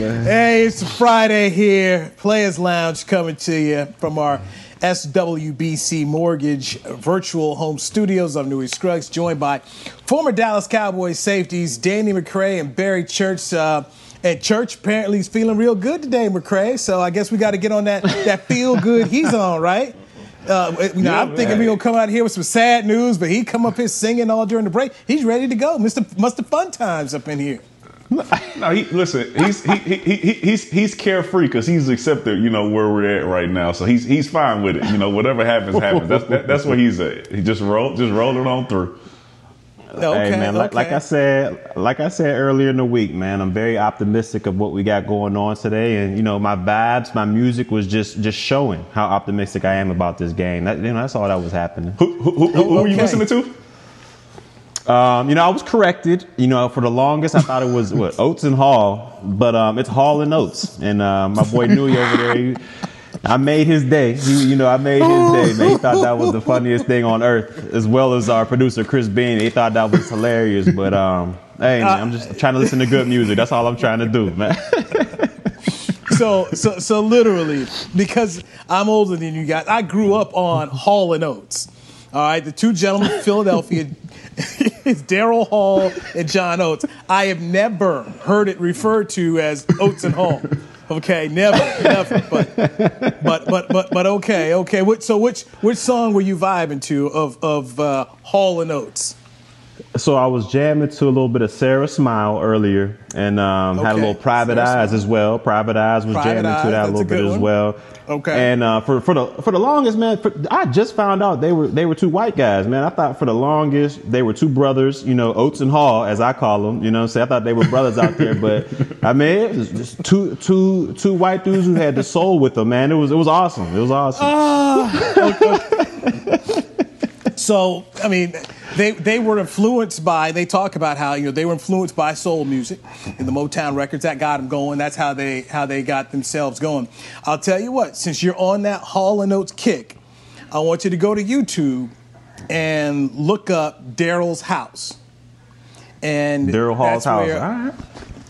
Hey, it's Friday here. Players Lounge coming to you from our SWBC Mortgage virtual home studios. I'm Newy Scruggs, joined by former Dallas Cowboys safeties Danny McCray and Barry Church. Uh, and Church apparently is feeling real good today, McCray. So I guess we got to get on that that feel good he's on, right? Uh, you know, Yeah, I'm thinking man. we're gonna come out here with some sad news, but he come up here singing all during the break. He's ready to go, Mister Must Fun Times up in here. No, he listen. He's he, he, he, he- he's he's carefree because he's accepted. You know where we're at right now, so he's he's fine with it. You know, whatever happens, happens. That's that, that's where he's at. He just roll just rolling on through. Okay, hey man, like, like. I said, like I said earlier in the week, man, I'm very optimistic of what we got going on today, and you know, my vibes, my music was just just showing how optimistic I am about this game. That, you know, that's all that was happening. Who who, who, who were you listening to? Um, you know, I was corrected. You know, for the longest, I thought it was what Oates and Hall, but um, it's Hall and Oates. And uh, my boy Newy over there, he, I made his day. He, you know, I made his day. Man, he thought that was the funniest thing on earth, as well as our producer Chris Bean. He thought that was hilarious. But um, hey, man, I'm just trying to listen to good music. That's all I'm trying to do, man. so so so literally because I'm older than you guys, I grew up on Hall and Oates. All right, the two gentlemen from Philadelphia, it's Daryl Hall and John Oates. I have never heard it referred to as Oates and Hall. Okay, never, never. But but but but but okay, okay. So which which song were you vibing to of of uh, Hall and Oates? So I was jamming to a little bit of Sara Smile earlier, and um, had a little Private Sarah Eyes Smile. as well. Private Eyes was Private jamming Eyes, to that a a little bit good as well. Okay. And uh, for for the for the longest, man, for, I just found out they were they were two white guys, man. I thought for the longest they were two brothers, you know, Oates and Hall, as I call them. You know, so I thought they were brothers out there, but I mean, it was just two two two white dudes who had the soul with them, man. It was it was awesome. It was awesome. So, I mean, they they were influenced by. They talk about how you know they were influenced by soul music and the Motown records that got them going. That's how they how they got themselves going. I'll tell you what. Since you're on that Hall Oates kick, I want you to go to YouTube and look up Daryl's house. And Daryl Hall's house. where- right.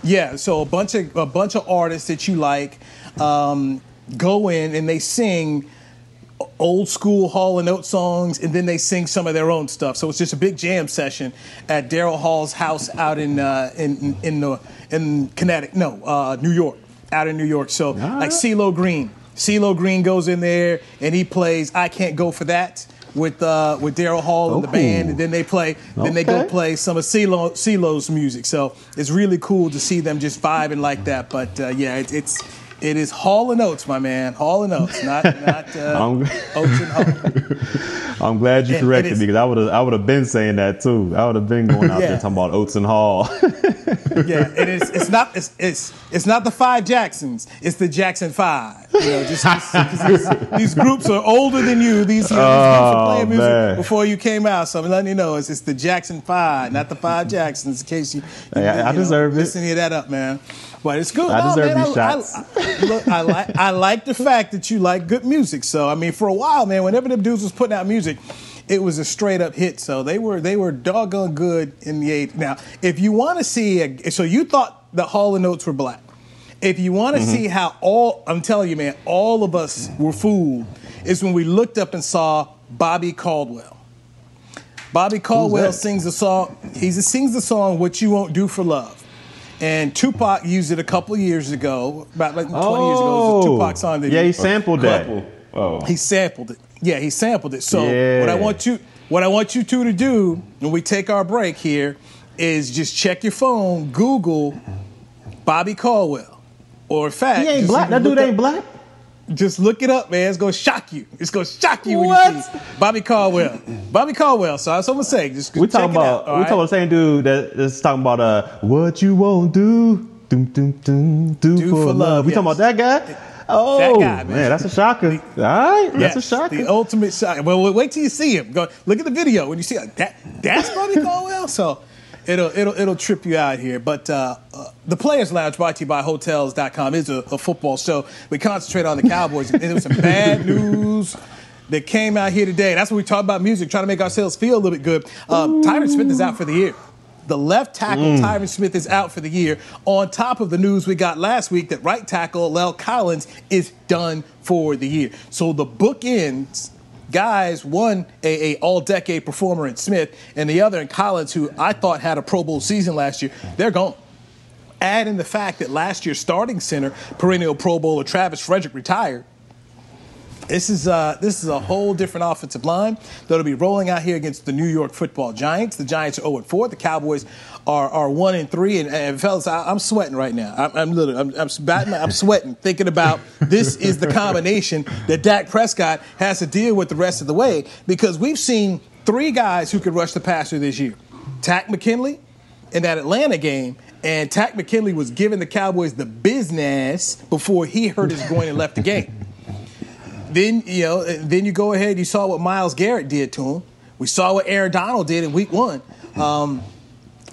yeah, so a bunch of a bunch of artists that you like um, go in and they sing old school Hall and Oates songs, and then they sing some of their own stuff. So it's just a big jam session at Daryl Hall's house out in uh, in in the in Connecticut, no, uh, New York, out in New York. So like CeeLo Green, CeeLo Green goes in there and he plays "I Can't Go for That." With uh, with Daryl Hall and the Oh. band, and then they play, then they go play some of CeeLo, CeeLo's music. So it's really cool to see them just vibing like that. But uh, yeah, it, it's it is Hall and Oates, my man, Hall and Oates, not not uh, Oates and Hall. I'm glad you corrected me because I would have I would have been saying that too. I would have been going out Yeah. there talking about Oates and Hall. Yeah, it is. It's not. It's, it's it's not the five Jacksons. It's the Jackson Five. You know, just, these, groups are older than you. These, you know, these groups are Oh, playing music before you came out. So I'm letting you know it's, it's the Jackson Five, not the five Jacksons. In case you, you Hey, I- I you know, deserve it. Listen to that up, man. But it's good. I No, deserve man, these I, shots. I, I, look, I like I like the fact that you like good music. So I mean, for a while, man, whenever them dudes was putting out music, it was a straight up hit. So they were they were doggone good in the eight. Now, if you want to see, a, so you thought the Hall and Notes were black. If you want to mm-hmm. see how all, I'm telling you, man, all of us were fooled, is when we looked up and saw Bobby Caldwell. Bobby Caldwell sings the song. He sings the song "What You Won't Do for Love," and Tupac used it a couple of years ago, about like 20 years ago. It was a oh. Tupac song. That Oh. yeah, he sampled that. Oh, he sampled it. Yeah, he sampled it. So Yeah. what I want you, what I want you two to do when we take our break here, is just check your phone, Google Bobby Caldwell, or in fact, He ain't black. That look dude up- ain't black. Just look it up, man. It's gonna shock you. It's gonna shock you when What? you see Bobby Caldwell. Bobby Caldwell. So that's what I'm gonna say. Just We check talking it about out, all we right? talking about the same dude that is talking about uh what you won't do, doom doom doom do, Do for, for love. love, We talking about that guy? Oh, that guy, man. man, that's a shocker. All right, that's Yes, a shocker. The ultimate shocker. Well, wait- wait till you see him. Go look at the video when you see like, that. That's Buddy Caldwell. So it'll it'll it'll trip you out here. But uh, uh, the Players Lounge, brought to you by Hotels.com, is a, a football show. We concentrate on the Cowboys. and there was some bad news. That came out here today. That's what we talk about music, trying to make ourselves feel a little bit good. Um, Tyron Smith is out for the year. The left tackle, Tyron Smith, is out for the year. On top of the news we got last week that right tackle, La'el Collins, is done for the year. So the book ends. Guys, one a, a all-decade performer in Smith, and the other in Collins, who I thought had a Pro Bowl season last year. They're gone. Add in the fact that last year's starting center, perennial Pro Bowler Travis Frederick, retired. This is uh, this is a whole different offensive line that'll be rolling out here against the New York Football Giants. The Giants are 0 4. The Cowboys are are one and three. And, and fellas, I, I'm sweating right now. I'm, I'm literally I'm, I'm, batting, I'm sweating thinking about this is the combination that Dak Prescott has to deal with the rest of the way because we've seen three guys who could rush the passer this year: Takk McKinley in that Atlanta game. And Takk McKinley was giving the Cowboys the business before he hurt his groin and left the game. Then you know, then you go ahead. You saw what Myles Garrett did to him. We saw what Aaron Donald did in Week One. Um,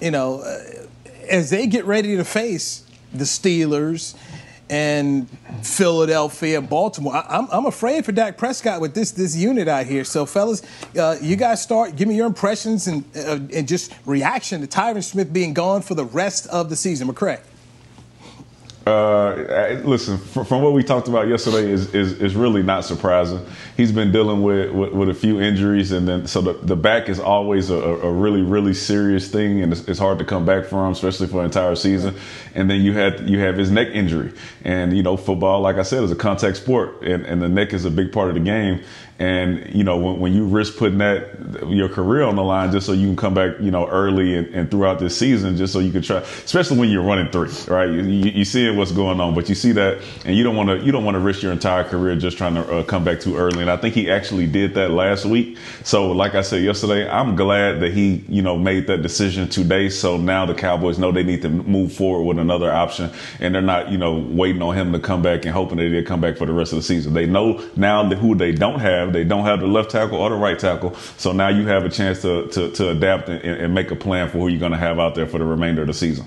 you know, uh, as they get ready to face the Steelers and Philadelphia, Baltimore, I, I'm, I'm afraid for Dak Prescott with this this unit out here. So, fellas, uh, you guys start. Give me your impressions and uh, and just reaction to Tyron Smith being gone for the rest of the season. McCray. Uh, listen, fr- from what we talked about yesterday is, is, is really not surprising. He's been dealing with, with, with a few injuries, and then so the, the back is always a, a really really serious thing, and it's, it's hard to come back from, especially for an entire season. And then you had you have his neck injury, and you know football, like I said, is a contact sport, and, and the neck is a big part of the game. And you know when, when you risk putting that your career on the line just so you can come back, you know, early and, and throughout this season, just so you can try, especially when you're running three, right? You, you, you see what's going on, but you see that, and you don't want to you don't want to risk your entire career just trying to uh, come back too early. And I think he actually did that last week. So like I said yesterday, I'm glad that he you know made that decision today. So now the Cowboys know they need to move forward with another option, and they're not you know waiting on him to come back and hoping that he'll come back for the rest of the season. They know now who they don't have. They don't have the left tackle or the right tackle. So now you have a chance to to, to adapt and, and make a plan for who you're going to have out there for the remainder of the season.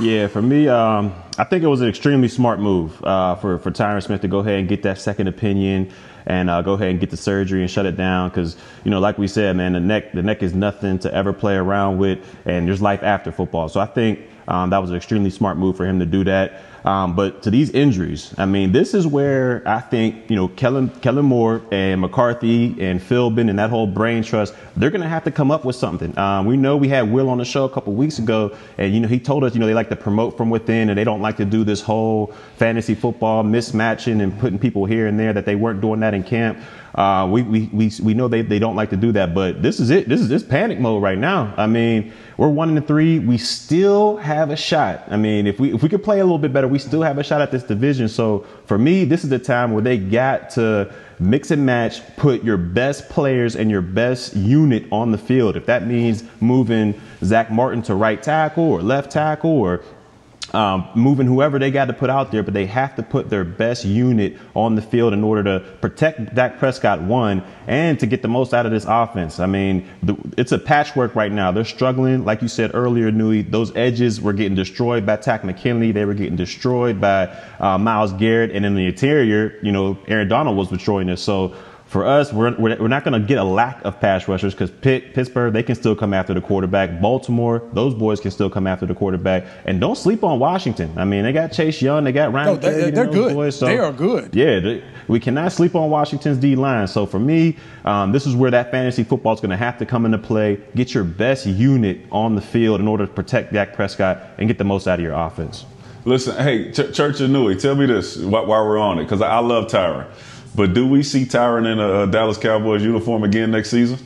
Yeah, for me, um, I think it was an extremely smart move uh, for for Tyron Smith to go ahead and get that second opinion and uh, go ahead and get the surgery and shut it down because you know, like we said, man, the neck the neck is nothing to ever play around with, and there's life after football. So I think um, that was an extremely smart move for him to do that. Um, but to these injuries, I mean, this is where I think, you know, Kellen, Kellen Moore and McCarthy and Philbin and that whole brain trust, they're going to have to come up with something. Um, we know we had Will on the show a couple weeks ago, and, you know, he told us, you know, they like to promote from within and they don't like to do this whole fantasy football mismatching and putting people here and there that they weren't doing that in camp. Uh, we, we, we, we know they, they don't like to do that, but this is it. This is this panic mode right now. I mean, we're one and three. We still have a shot. I mean, if we if we could play a little bit better, we still have a shot at this division. So for me, this is the time where they got to mix and match, put your best players and your best unit on the field. If that means moving Zach Martin to right tackle or left tackle or um, moving whoever they got to put out there, but they have to put their best unit on the field in order to protect Dak Prescott one and to get the most out of this offense. I mean, the, it's a patchwork right now. They're struggling, like you said earlier, Newy. Those edges were getting destroyed by Takk McKinley. They were getting destroyed by uh, Myles Garrett, and in the interior, you know, Aaron Donald was destroying us. So for us, we're, we're, we're not going to get a lack of pass rushers because Pitt, Pittsburgh, they can still come after the quarterback. Baltimore, those boys can still come after the quarterback. And don't sleep on Washington. I mean, they got Chase Young, they got Ryan. No, they, they're good. Boys, so, they are good. Yeah, they, we cannot sleep on Washington's D line. So for me, um, this is where that fantasy football is going to have to come into play. Get your best unit on the field in order to protect Dak Prescott and get the most out of your offense. Listen, hey, Ch- Church of Newy, tell me this while, while we're on it, because I, I love Tyron. But do we see Tyron in a, Dallas Cowboys uniform again next season?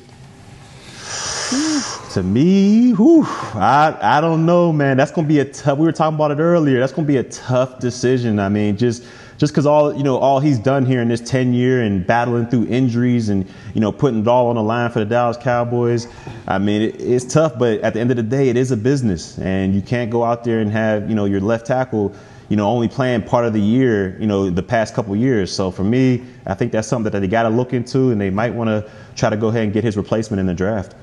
To me, whew, I I don't know, man. That's gonna be a tough. We were talking about it earlier. That's gonna be a tough decision. I mean, just just because all you know, all he's done here in this ten year and battling through injuries and you know putting it all on the line for the Dallas Cowboys. I mean, it, it's tough, but at the end of the day, it is a business, and you can't go out there and have you know your left tackle you know, only playing part of the year, you know, the past couple years. So for me, I think that's something that they got to look into, and they might want to try to go ahead and get his replacement in the draft.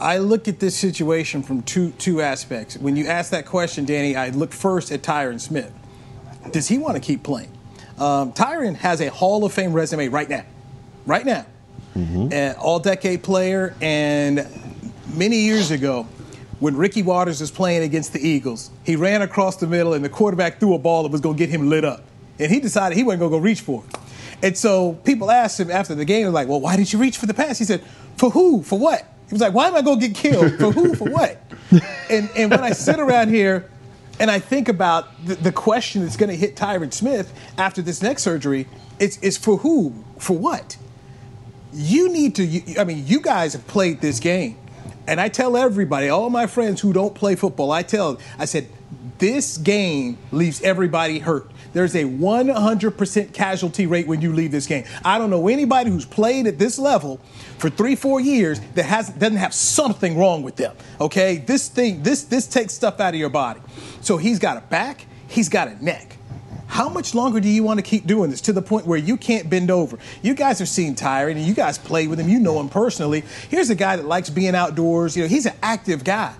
I look at this situation from two two aspects. When you ask that question, Danny, I look first at Tyron Smith. Does he want to keep playing? Um, Tyron has a Hall of Fame resume right now, right now, mm-hmm. an all-decade player. And many years ago, when Ricky Watters was playing against the Eagles, he ran across the middle, and the quarterback threw a ball that was going to get him lit up, and he decided he wasn't going to go reach for it. And so people asked him after the game, like, "Well, why did you reach for the pass?" He said, "For who? For what?" He was like, why am I going to get killed? For who? For what? and, and when I sit around here and I think about the, the question that's going to hit Tyron Smith after this neck surgery, it's, it's for who? For what? You need to, I mean, you guys have played this game. And I tell everybody, all my friends who don't play football, I tell, I said, this game leaves everybody hurt. There's a 100% casualty rate when you leave this game. I don't know anybody who's played at this level for three, four years that has doesn't have something wrong with them. Okay, this thing, this this takes stuff out of your body. So he's got a back, he's got a neck. How much longer do you want to keep doing this to the point where you can't bend over? You guys have seen Tyron and you guys play with him. You know him personally. Here's a guy that likes being outdoors. You know, he's an active guy.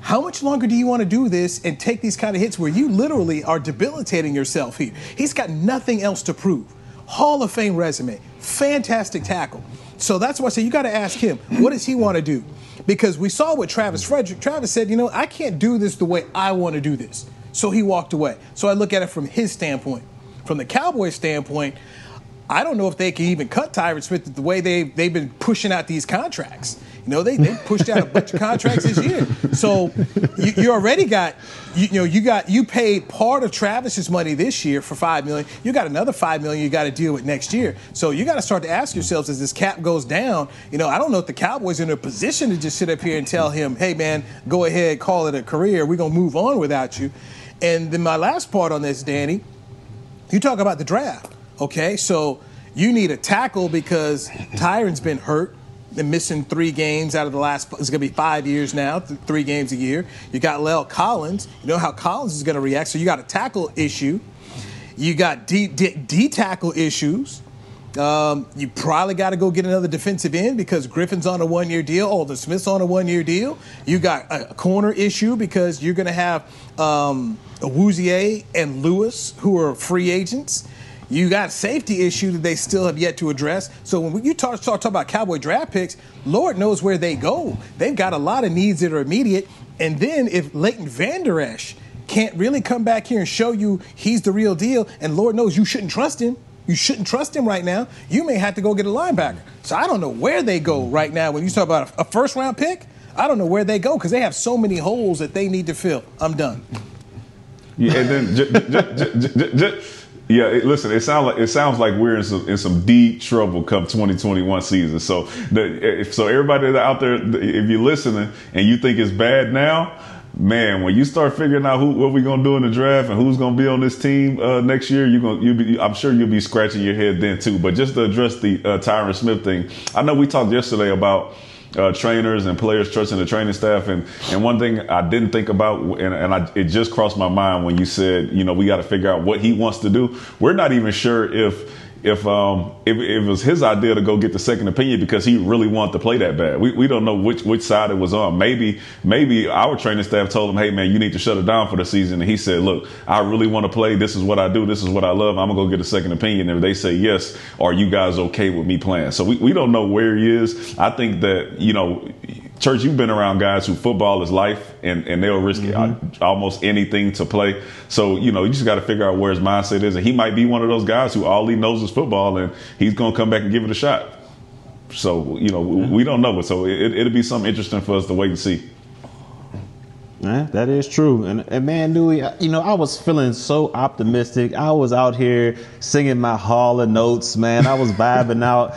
How much longer do you want to do this and take these kind of hits where you literally are debilitating yourself here? He's got nothing else to prove. Hall of Fame resume, fantastic tackle. So that's why I say you got to ask him, what does he want to do? Because we saw what Travis Frederick, Travis said, you know, I can't do this the way I want to do this. So he walked away. So I look at it from his standpoint. From the Cowboys' standpoint, I don't know if they can even cut Tyron Smith the way they, they've been pushing out these contracts. You know, they, they pushed out a bunch of contracts this year. So you, you already got, you, you, know, you got you paid part of Travis's money this year for five million. You got another five million you got to deal with next year. So you got to start to ask yourselves as this cap goes down. You know, I don't know if the Cowboys are in a position to just sit up here and tell him, "Hey, man, go ahead, call it a career. We're gonna move on without you." And then my last part on this, Danny, you talk about the draft. Okay, so you need a tackle because Tyron's been hurt and missing three games out of the last. It's going to be five years now, three games a year. You got La'el Collins. You know how Collins is going to react. So you got a tackle issue. You got D, D, D tackle issues. Um, you probably got to go get another defensive end because Griffin's on a one year deal. Aldon Smith's on a one year deal. You got a corner issue because you're going to have um, Awuzie and Lewis who are free agents. You got safety issue that they still have yet to address. So when you talk, talk, talk about Cowboy draft picks, Lord knows where they go. They've got a lot of needs that are immediate. And then if Leighton Vander Esch can't really come back here and show you he's the real deal, and Lord knows you shouldn't trust him. You shouldn't trust him right now. You may have to go get a linebacker. So I don't know where they go right now. When you talk about a first round pick, I don't know where they go because they have so many holes that they need to fill. I'm done. Yeah, and then yeah, it, listen. It sounds like it sounds like we're in some in some deep trouble come 2021 season. So, the, if, so everybody out there, if you're listening and you think it's bad now, man, when you start figuring out who what we're gonna do in the draft and who's gonna be on this team uh, next year, you're gonna you be, I'm sure you'll be scratching your head then too. But just to address the uh, Tyron Smith thing, I know we talked yesterday about uh, trainers and players trusting the training staff. And, and one thing I didn't think about, and, and I, it just crossed my mind when you said, you know, we got to figure out what he wants to do. We're not even sure if if um if, if, it was his idea to go get the second opinion because he really wanted to play that bad. We, we don't know which which side it was on. Maybe maybe our training staff told him, hey man, you need to shut it down for the season. And he said, look, I really want to play. This is what I do. This is what I love. I'm gonna go get a second opinion. And if they say yes, are you guys okay with me playing? So we, we don't know where he is. I think that you know Church, you've been around guys who football is life and, and they'll risk mm-hmm. almost anything to play. So, you know, you just got to figure out where his mindset is. And he might be one of those guys who all he knows is football and he's going to come back and give it a shot. So, you know, mm-hmm. we don't know. So it, it'll be something interesting for us to wait and see. Yeah, that is true. And, and man, Newy, you know, I was feeling so optimistic. I was out here singing my Hall of Notes, man. I was vibing out.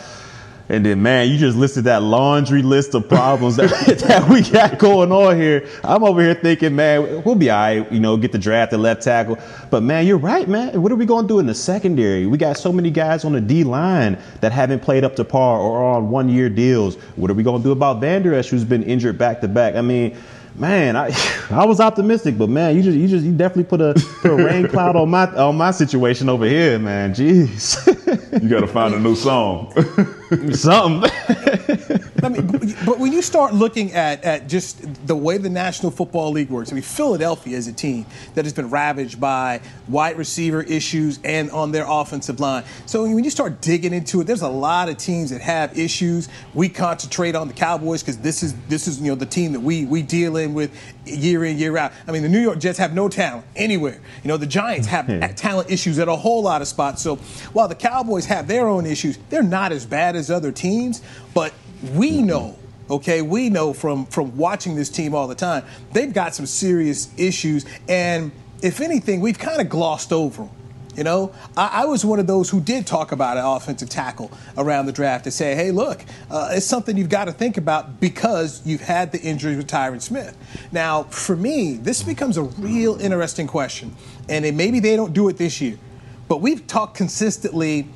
And then, man, you just listed that laundry list of problems that, that we got going on here. I'm over here thinking, man, we'll be all right, you know, get the draft at left tackle. But, man, you're right, man. What are we going to do in the secondary? We got so many guys on the D line that haven't played up to par or are on one year deals. What are we going to do about Vander Esch, who's been injured back to back? I mean, Man, I I was optimistic, but man, you just you just you definitely put a put a rain cloud on my on my situation over here, man. Jeez. you got to find a new song. Something. I mean, but when you start looking at, at just the way the National Football League works, I mean, Philadelphia is a team that has been ravaged by wide receiver issues and on their offensive line. So when you start digging into it, there's a lot of teams that have issues. We concentrate on the Cowboys because this is this is you know the team that we we deal in with year in year out. I mean, the New York Jets have no talent anywhere. You know, the Giants have hmm. talent issues at a whole lot of spots. So while the Cowboys have their own issues, they're not as bad as other teams, but we know okay? We know from from watching this team all the time they've got some serious issues. And if anything we've kind of glossed over them you know? I, I, was one of those who did talk about an offensive tackle around the draft to say hey look uh, it's something you've got to think about because you've had the injury with tyron smith. Now for me this becomes a real interesting question and it, maybe they don't do it this year but we've talked consistently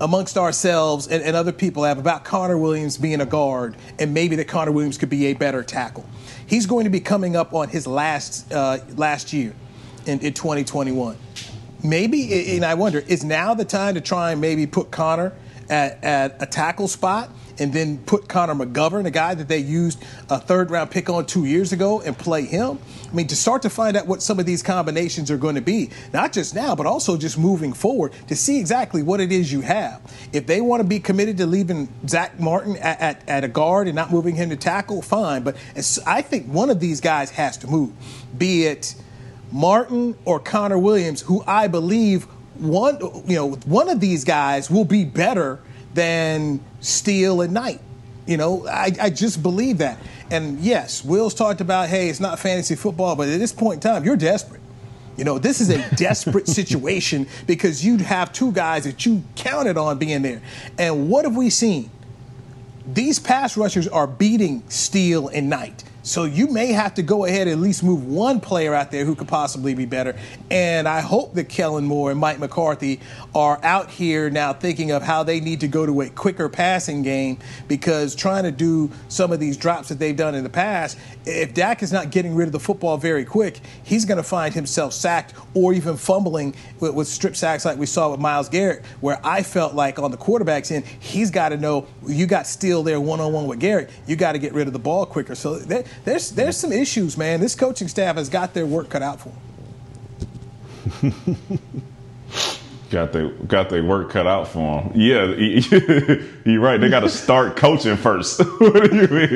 amongst ourselves and, and, other people have about Connor Williams being a guard and maybe that Connor Williams could be a better tackle. He's going to be coming up on his last uh, last year in, in 2021. Maybe, and I wonder, is now the time to try and maybe put Connor at, at a tackle spot? And then put Connor McGovern, a guy that they used a third round pick on two years ago, and play him. I mean, to start to find out what some of these combinations are going to be, not just now, but also just moving forward to see exactly what it is you have. If they want to be committed to leaving Zach Martin at, at, at a guard and not moving him to tackle, fine. But I think one of these guys has to move, be it Martin or Connor Williams, who I believe one, you know, one of these guys will be better than Steele and Knight. You know, I, I just believe that. And yes, Will's talked about, hey, it's not fantasy football, but at this point in time, you're desperate. You know, this is a desperate situation because you'd have two guys that you counted on being there. And what have we seen? These pass rushers are beating Steele and Knight. So you may have to go ahead and at least move one player out there who could possibly be better. And I hope that Kellen Moore and Mike McCarthy are out here now thinking of how they need to go to a quicker passing game because trying to do some of these drops that they've done in the past, if Dak is not getting rid of the football very quick, he's going to find himself sacked or even fumbling with, with strip sacks like we saw with Myles Garrett, where I felt like on the quarterback's end, he's got to know you got Steele there one on one with Garrett, you got to get rid of the ball quicker. So there's there's some issues, man. This coaching staff has got their work cut out for them. got their got their work cut out for them. Yeah, you're right. They got to start coaching first. what do you mean?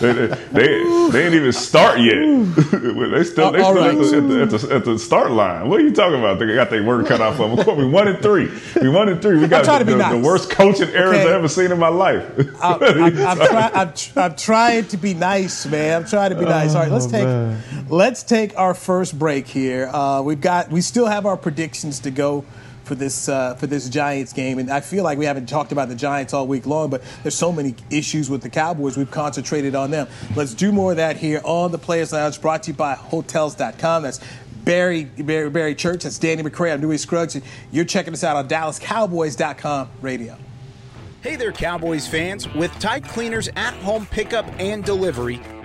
They, they, they, ain't even start yet. they still they still right. at, the, at, the, at, the, start line. What are you talking about? They got their work cut out for them. We one and three. We one and three. We got the, the, nice. the, worst coaching errors okay. I've ever seen in my life. I'm, I'm, I'm, try, I'm, I'm, trying to be nice, man. I'm trying to be nice. All right, let's oh, take man. let's take our first break here. Uh, we've got we still have our predictions to go for this uh, for this Giants game. And I feel like we haven't talked about the Giants all week long, but there's so many issues with the Cowboys. We've concentrated on them. Let's do more of that here on the Players Lounge, brought to you by Hotels.com. That's Barry, Barry, Barry Church. That's Danny McCray. I'm Newy Scruggs. And you're checking us out on DallasCowboys.com radio. Hey there, Cowboys fans. With Tide Cleaners at home pickup and delivery,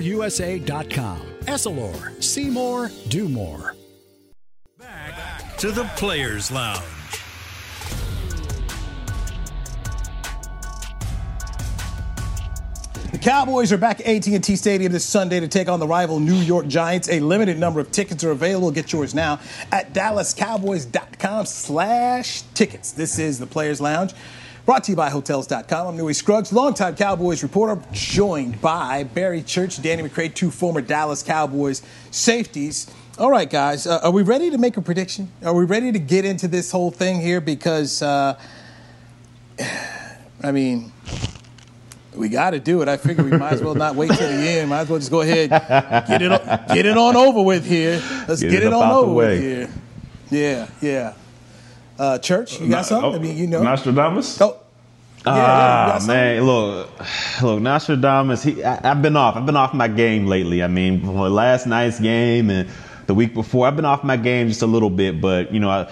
EssilorUSA.com. Essilor, see more, do more. Back To the Players Lounge. The Cowboys are back at AT&T Stadium this Sunday to take on the rival New York Giants. A limited number of tickets are available. Get yours now at dallascowboys.com slash tickets. This is the Players Lounge. Brought to you by Hotels.com. I'm Newy Scruggs, longtime Cowboys reporter, joined by Barry Church, Danny McCray, two former Dallas Cowboys safeties. All right, guys, uh, are we ready to make a prediction? Are we ready to get into this whole thing here? Because, uh, I mean, we got to do it. I figure we might as well not wait till the end. Might as well just go ahead, get it, on, get it on over with here. Let's get, Get it, on up out the over with here. Yeah, yeah. Uh, Church, you got something? I mean, you know. Nostradamus. Oh, yeah, yeah, Ah got man, look, look, Nostradamus. He, I, I've been off. I've been off my game lately. I mean, last night's game and the week before, I've been off my game just a little bit. But you know, I,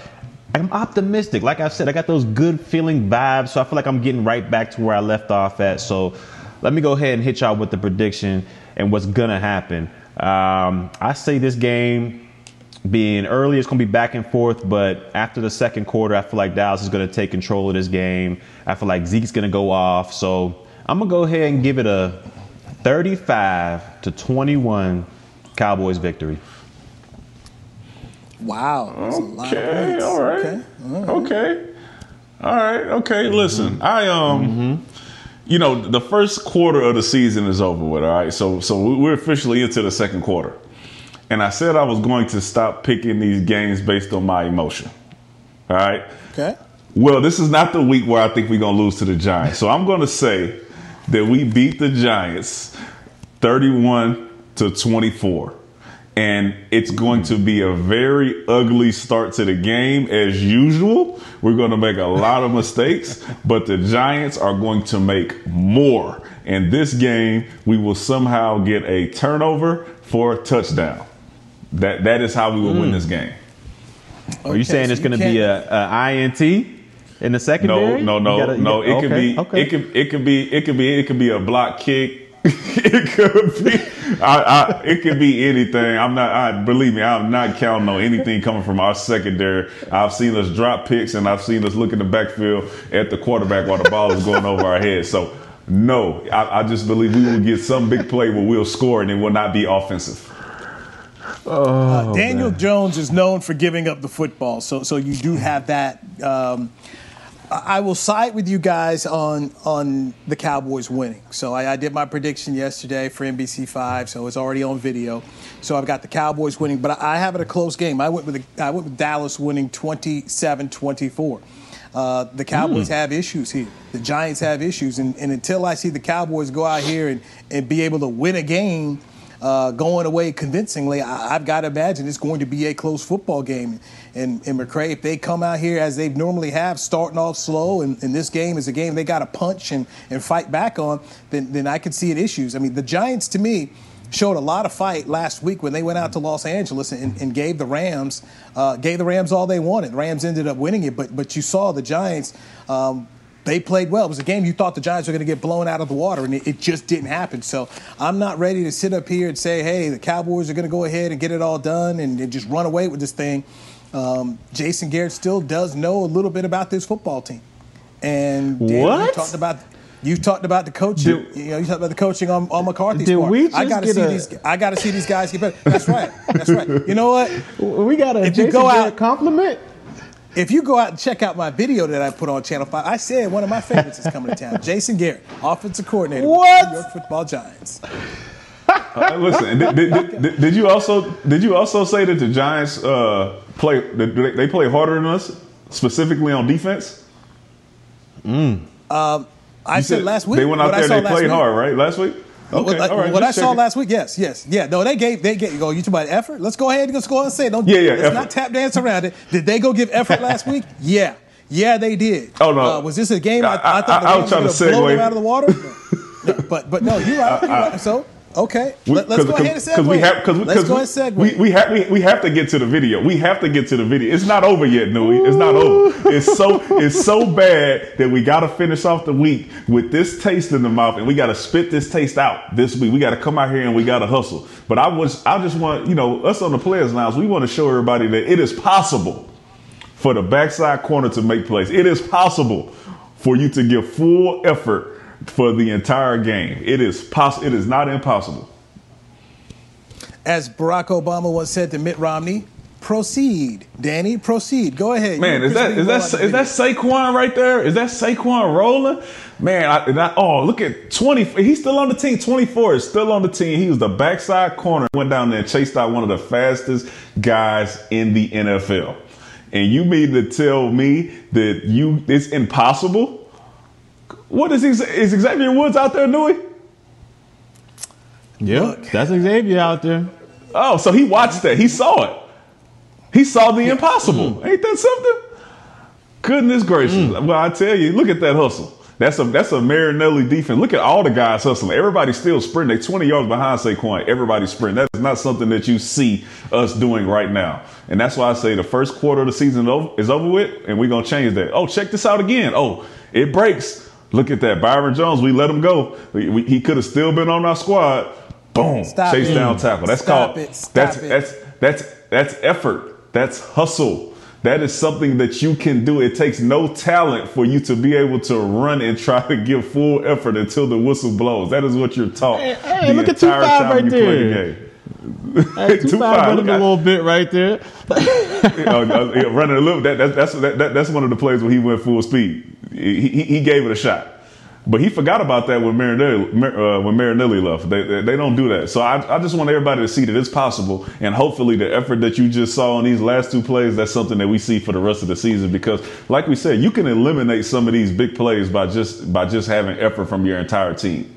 I'm optimistic. Like I said, I got those good feeling vibes. So I feel like I'm getting right back to where I left off at. So let me go ahead and hit y'all with the prediction and what's gonna happen. Um, I say this game being early, it's going to be back and forth. But after the second quarter, I feel like Dallas is going to take control of this game. I feel like Zeke's going to go off. So I'm going to go ahead and give it a 35 to 21 Cowboys victory. Wow. That's a lot of Okay, points. all right. Okay. Okay. All right. Okay. Listen, I um, you know, the first quarter of the season is over with. All right. So so we're officially into the second quarter, and I said I was going to stop picking these games based on my emotion. All right. Okay. Well, this is not the week where I think we're going to lose to the Giants. So I'm going to say that we beat the Giants 31 to 24. And it's going to be a very ugly start to the game as usual. We're going to make a lot of mistakes, but the Giants are going to make more. In this game, we will somehow get a turnover for a touchdown. That that is how we will win mm. this game. Are you saying so it's going to be can't- a, a INT in the No, secondary? no, no, You gotta- no. gotta- It could be. okay. It could. It could be. It could be. It could be a block kick. it could be. I, I, it could be anything. I'm not. I believe me. I'm not counting on anything coming from our secondary. I've seen us drop picks and I've seen us look in the backfield at the quarterback while the ball is going over our heads. So no, I, I just believe we will get some big play where we'll score and it will not be offensive. Uh, Daniel Jones is known for giving up the football, so so you do have that. Um, I will side with you guys on on the Cowboys winning. So I, I did my prediction yesterday for NBC Five, so it's already on video. So I've got the Cowboys winning, but I have it a close game. I went with the, I went with Dallas winning 27-24. Uh, the Cowboys have issues here. The Giants have issues, and, and until I see the Cowboys go out here and, and be able to win a game uh, going away convincingly, I, I've got to imagine it's going to be a close football game. And, and McCray, if they come out here as they normally have, starting off slow, and, and this game is a game they got to punch and, and fight back on, then, then I could see it issues. I mean, the Giants, to me, showed a lot of fight last week when they went out to Los Angeles and, and gave the Rams uh, gave the Rams all they wanted. Rams ended up winning it, but but you saw the Giants. Um, they played well. It was a game you thought the Giants were going to get blown out of the water, and it, it just didn't happen. So I'm not ready to sit up here and say, hey, the Cowboys are going to go ahead and get it all done and, and just run away with this thing. Um, Jason Garrett still does know a little bit about this football team. And Dan, you talked about you talked about the coaching. Did- you know, you talked about the coaching on, on McCarthy's Did part. we I got to get see a- these. I got to see these guys get better. That's right. That's right. You know what? We got a If you Jason go Garrett out- compliment. If you go out and check out my video that I put on Channel 5, I said one of my favorites is coming to town. Jason Garrett, offensive coordinator What? with the New York Football Giants. Uh, listen, did, did, did, did you also did you also say that the Giants uh, play they, they play harder than us, specifically on defense? Um, I You said, last week. They went out there and they played week. hard, right? Last week. What- Okay, what, all right. what I saw checking. last week, yes, yes, yeah. No, they gave they gave. Go, you talking about effort? Let's go ahead and let's go ahead and say it. Don't Yeah, yeah, Let's effort. not tap dance around it. Did they go give effort last week? Yeah, yeah, they did. Oh, no. Uh, was this a game? I, I- I, thought the I- I game was trying to segue. them out of the water. No. No, but but no, you're right. You're right. So okay, We- Let, us go ahead and segue. we have because let's go ahead and segue. we, we have we, we have to get to the video. We have to get to the video. It's not over yet, Newy. It's not over. It's so it's so bad that we got to finish off the week with this taste in the mouth, and we got to spit this taste out this week. We got to come out here and we got to hustle. But I was I just want you know us on the players lounge. We want to show everybody that it is possible for the backside corner to make plays. It is possible for you to give full effort for the entire game. It is possible. It is not impossible. As Barack Obama once said to Mitt Romney, "Proceed, Danny. Proceed. Go ahead." Man, is that is that is that Saquon right there? Is that Saquon rolling? Man, I, I, oh look at twenty. He's still on the team. Twenty four is still on the team. He was the backside corner. Went down there and chased out one of the fastest guys in the NFL. And you mean to tell me that you it's impossible? What is he, is Xavier Woods out there, Newy? Yeah, that's Xavier out there. Oh, so he watched that. He saw it. He saw the impossible. Mm-hmm. Ain't that something? Goodness gracious. Mm. Well, I tell you, look at that hustle. That's a that's a Marinelli defense. Look at all the guys hustling. Everybody's still sprinting. They 20 yards behind Saquon. Everybody's sprinting. That is not something that you see us doing right now. And that's why I say the first quarter of the season is over with, and we're gonna change that. Oh, check this out again. Oh, it breaks. Look at that. Byron Jones, we let him go. We- we- he could have still been on our squad. Boom. Stop Chase it. down tackle. That's Stop called it. Stop that's it. that's that's that's effort. That's hustle. That is something that you can do. It takes no talent for you to be able to run and try to give full effort until the whistle blows. That is what you're taught. Hey, hey, the look at entire 2-5 time right you play the game. Hey, two 2-5, running look a at- little bit right there. yeah, running a little. That, that, that's that, that, that's one of the plays where he went full speed. He, he, he gave it a shot, but he forgot about that when Marinelli Mar- uh, when Marinelli left. They, they they don't do that. So I, I just want everybody to see that it's possible, and hopefully the effort that you just saw in these last two plays, that's something that we see for the rest of the season. Because like we said, you can eliminate some of these big plays by just by just having effort from your entire team.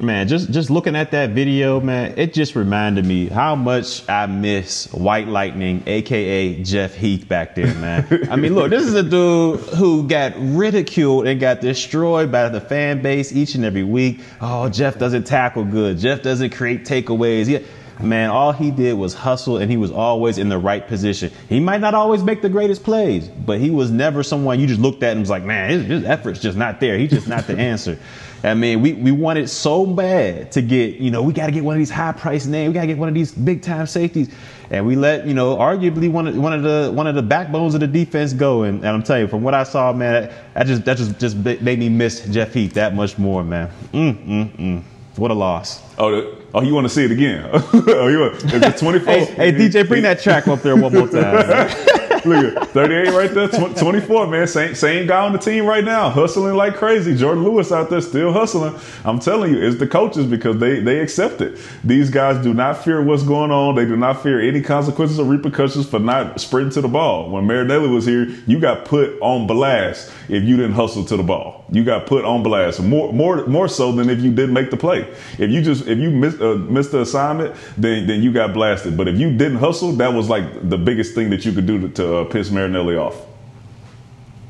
Man, just just looking at that video, man, it just reminded me how much I miss White Lightning, aka Jeff Heath, back there, man. I mean, look, this is a dude who got ridiculed and got destroyed by the fan base each and every week. Oh, Jeff doesn't tackle good. Jeff doesn't create takeaways. Yeah. Man, all he did was hustle and he was always in the right position. He might not always make the greatest plays, but he was never someone you just looked at and was like, man, his, his effort's just not there. He's just not the answer. I mean, we, we wanted so bad to get, you know, we got to get one of these high price names. We got to get one of these big time safeties. And we let, you know, arguably one of, one of the one of the backbones of the defense go. And, and I'm telling you, from what I saw, man, I just that just just made me miss Jeff Heath that much more, man. Mm, mm, mm. What a loss. Oh, Oh, oh, you want to see it again? oh, you want, it's the 24. Hey, hey, DJ, bring that track up there one more time. Look at 38 right there, tw- 24, man. Same, same guy on the team right now, hustling like crazy. Jordan Lewis out there still hustling. I'm telling you, it's the coaches because they, they accept it. These guys do not fear what's going on. They do not fear any consequences or repercussions for not sprinting to the ball. When Marinelli was here, you got put on blast if you didn't hustle to the ball. You got put on blast more more more so than if you didn't make the play. If you just if you missed uh, missed the assignment, then then you got blasted. But if you didn't hustle, that was like the biggest thing that you could do to, to uh, piss Marinelli off.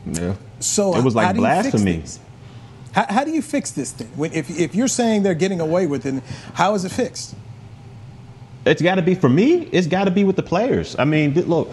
Yeah. So It was like how do you blasphemy. How, how do you fix this thing? When, if, if you're saying they're getting away with it, how is it fixed? It's got to be for me. It's got to be with the players. I mean, look,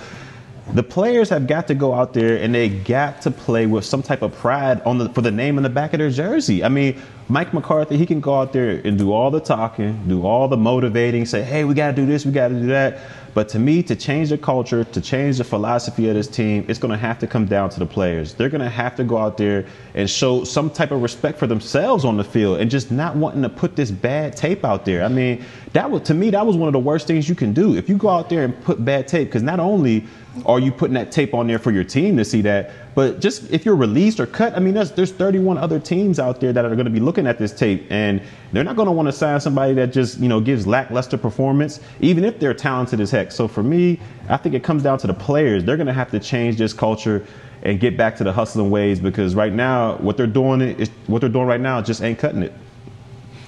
the players have got to go out there and they got to play with some type of pride on the for the name on the back of their jersey. I mean, Mike McCarthy, he can go out there and do all the talking, do all the motivating, say, "Hey, we got to do this, we got to do that." But to me, to change the culture, to change the philosophy of this team, it's going to have to come down to the players. They're going to have to go out there and show some type of respect for themselves on the field and just not wanting to put this bad tape out there. I mean, that was to me that was one of the worst things you can do. If you go out there and put bad tape because not only are you putting that tape on there for your team to see that, but just if you're released or cut, I mean, there's, there's 31 other teams out there that are going to be looking at this tape, and they're not going to want to sign somebody that just you know gives lackluster performance, even if they're talented as heck. So for me, I think it comes down to the players. They're going to have to change this culture. and get back to the hustling ways because right now what they're doing is what they're doing right now just ain't cutting it.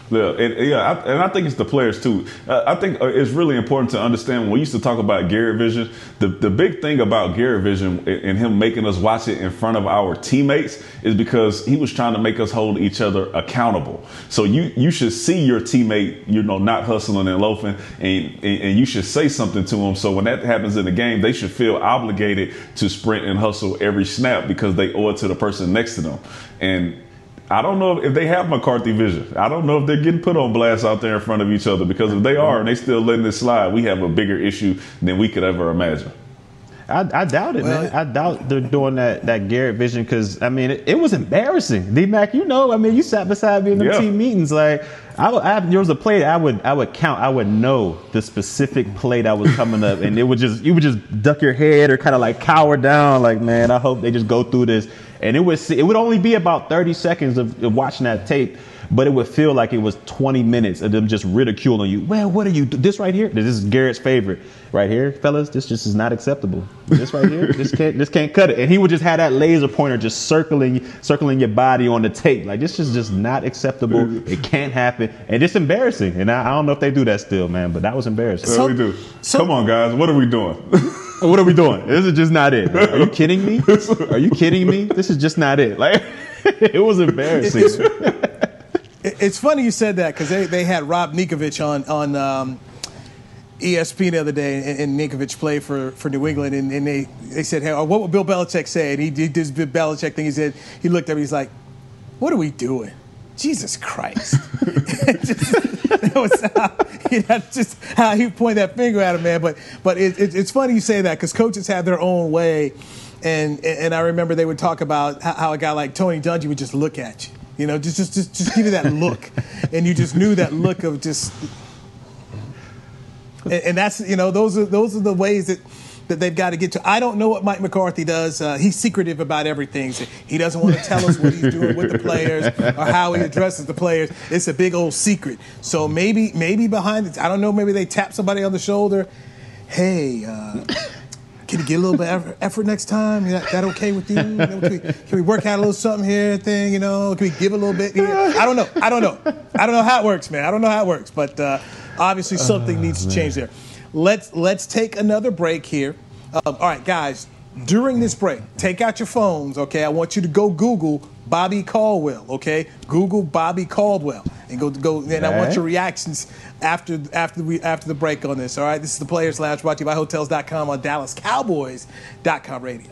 Yeah, and, yeah, I, and I think it's the players too. Uh, I think uh, it's really important to understand when we used to talk about Garrett Vision. The the big thing about Garrett Vision and him making us watch it in front of our teammates is because he was trying to make us hold each other accountable. So you you should see your teammate, you know, not hustling and loafing, and, and, and you should say something to him. So when that happens in the game, they should feel obligated to sprint and hustle every snap because they owe it to the person next to them. And I don't know if they have McCarthy vision. I don't know if they're getting put on blast out there in front of each other because if they are and they still letting this slide, we have a bigger issue than we could ever imagine. I, I doubt it, well, man. I doubt they're doing that that Garrett vision because I mean it, it, was embarrassing. D Mac, you know, I mean you sat beside me in the yeah. team meetings. Like I, I, there was a play I would I would count. I would know the specific play that was coming up, and it would just you would just duck your head or kind of like cower down. Like man, I hope they just go through this and it was it would only be about 30 seconds of, of, watching that tape but it would feel like it was 20 minutes of them just ridiculing you. Well what are you this right here? This is garrett's favorite. Right here fellas this just is not acceptable. This right here this can't this can't cut it. And he would just have that laser pointer just circling circling your body on the tape. Like this is just not acceptable. It can't happen. And it's embarrassing. And i, I don't know if they do that still man but that was embarrassing. So, we do. So, come on guys. What are we doing what are we doing? This is just not it. Are you kidding me? Are you kidding me? This is just not it. Like it was embarrassing. It's, funny you said that because they, they had Rob Ninkovich on on um, ESPN the other day, and, and Ninkovich played for, for New England, and, and they, they said, "Hey, what would Bill Belichick say?" And he did this Bill Belichick thing. He said he looked at me, he's like, "What are we doing?" Jesus Christ. just, that was how, you know, just how he pointed that finger at him, man. But but it, it, it's funny you say that because coaches have their own way. And, and I remember they would talk about how a guy like Tony Dungy would just look at you, you know, just just just, just give you that look, and you just knew that look of just, and, and that's you know those are those are the ways that that they've got to get to. I don't know what Mike McCarthy does. Uh, he's secretive about everything. So he doesn't want to tell us what he's doing with the players or how he addresses the players. It's a big old secret. So maybe maybe behind it, I don't know. Maybe they tap somebody on the shoulder. Hey. Uh, can you get a little bit of effort next time? Is that, that okay with you? can, we, can, we, work out a little something here, thing? You know, can we give a little bit here? I don't know. I don't know. I don't know how it works, man. I don't know how it works, but uh, obviously something uh, needs to change there. Let's let's take another break here. Um, all right, guys. During this break, take out your phones. Okay, I want you to go Google Bobby Caldwell. Okay, Google Bobby Caldwell and go go. And I want your reactions after after we after the break on this. All right, this is the Players Lounge brought to you by Hotels.com on DallasCowboys.com radio.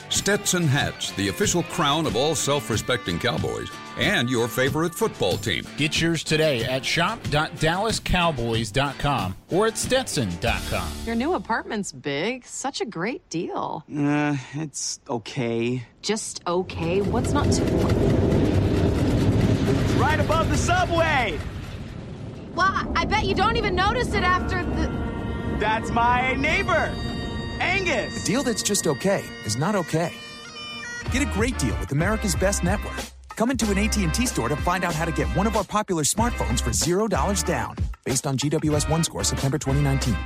Stetson hats, the official crown of all self respecting Cowboys, and your favorite football team. Get yours today at shop.dallascowboys.com or at stetson.com. Your new apartment's big. Such a great deal. Uh, it's okay. Just okay? What's not to. It's right above the subway! Well, I bet you don't even notice it after the. That's my neighbor! Angus! A deal that's just okay is not okay. Get a great deal with America's Best Network. Come into an AT&T store to find out how to get one of our popular smartphones for $0 down, based on GWS One score September 2019.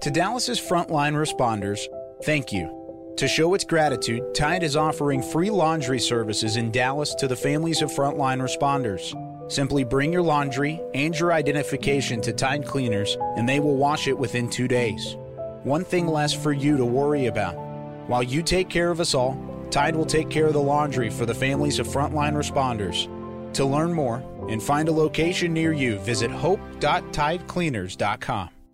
To Dallas's frontline responders, thank you. To show its gratitude, Tide is offering free laundry services in Dallas to the families of frontline responders. Simply bring your laundry and your identification to Tide Cleaners, and they will wash it within two days one thing less for you to worry about. While you take care of us all, Tide will take care of the laundry for the families of frontline responders. To learn more and find a location near you, visit hope.tidecleaners.com.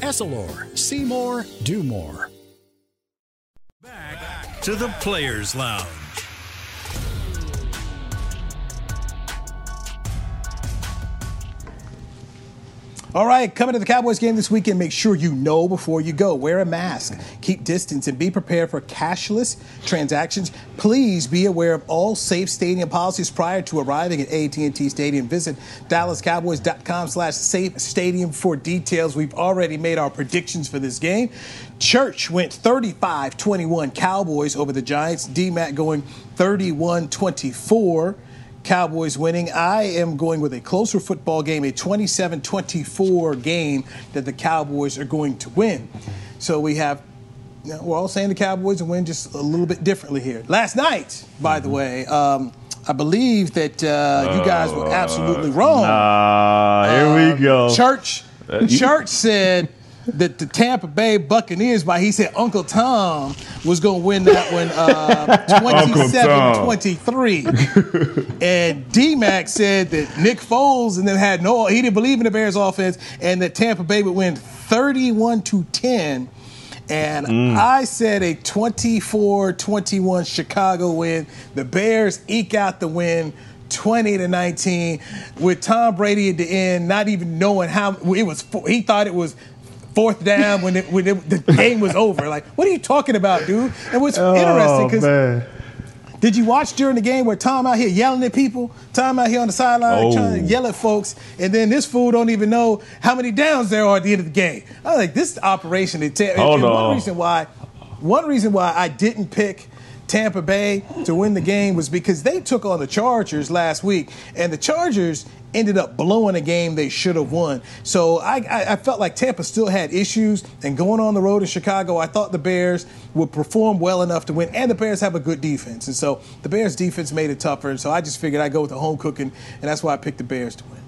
Essilor, see more, do more. Back to the Players Lounge. All right, coming to the Cowboys game this weekend, make sure you know before you go. Wear a mask, keep distance, and be prepared for cashless transactions. Please be aware of all safe stadium policies prior to arriving at AT&T Stadium. Visit DallasCowboys.com slash safe stadium for details. We've already made our predictions for this game. Church went 35-21 Cowboys over the Giants. D-Mac going 31-24. Cowboys winning. I am going with a closer football game, a 27 24 game that the Cowboys are going to win. So we have, you know, we're all saying the Cowboys will win just a little bit differently here. Last night, by the way, um, I believe that uh, you guys were absolutely wrong. Ah, here we go. Church, Uh, Church said that the Tampa Bay Buccaneers, by he said Uncle Tom was going to win that one uh, 27-23. and D Mac said that Nick Foles and then had no, he didn't believe in the Bears offense and that Tampa Bay would win 31 to 10. And Mm. I said a 24 21 Chicago win. The Bears eke out the win. 20 to 19 with Tom Brady at the end, not even knowing how it was. He thought it was fourth down when, it, when it, the game was over. Like, what are you talking about, dude? And what's interesting oh, because did you watch during the game where Tom out here yelling at people? Tom out here on the sideline Oh. trying to oh. yell at folks, and then this fool don't even know how many downs there are at the end of the game. I was like, this operation. Ter- Hold and on. One reason why, one reason why I didn't pick Tampa Bay to win the game was because they took on the Chargers last week, and the Chargers ended up blowing a game they should have won. So I, I, I felt like Tampa still had issues, and going on the road in Chicago, I thought the Bears would perform well enough to win, and the Bears have a good defense, and so the Bears defense made it tougher. And so I just figured I'd go with the home cooking, and that's why I picked the Bears to win.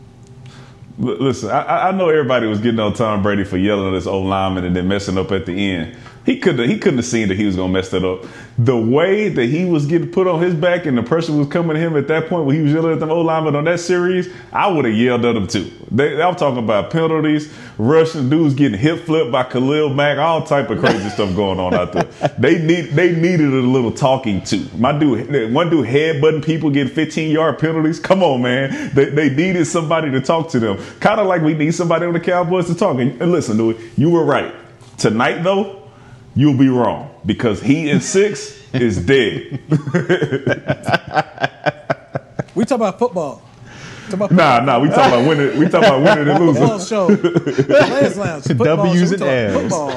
Listen, I, I know everybody was getting on Tom Brady for yelling at his old lineman and then messing up at the end. He couldn't. He couldn't have seen that he was gonna mess that up. The way that he was getting put on his back and the pressure was coming to him at that point when he was yelling at them old linemen on that series, I would have yelled at him too. They, I'm talking about penalties, Russian dudes getting hip flipped by Khalil Mack, all type of crazy stuff going on out there. They need. They needed a little talking to. My dude, one dude headbutting people, getting 15 yard penalties. Come on, man. They, they needed somebody to talk to them. Kind of like we need somebody on the Cowboys to talk. And, and listen, dude, you were right. Tonight, though, you'll be wrong because he in six is dead. We talk about football. Talk about Nah, nah, we talk about winning. We talk about winning and losing. football losing. show. Players Lounge. Football W's and We talk Football.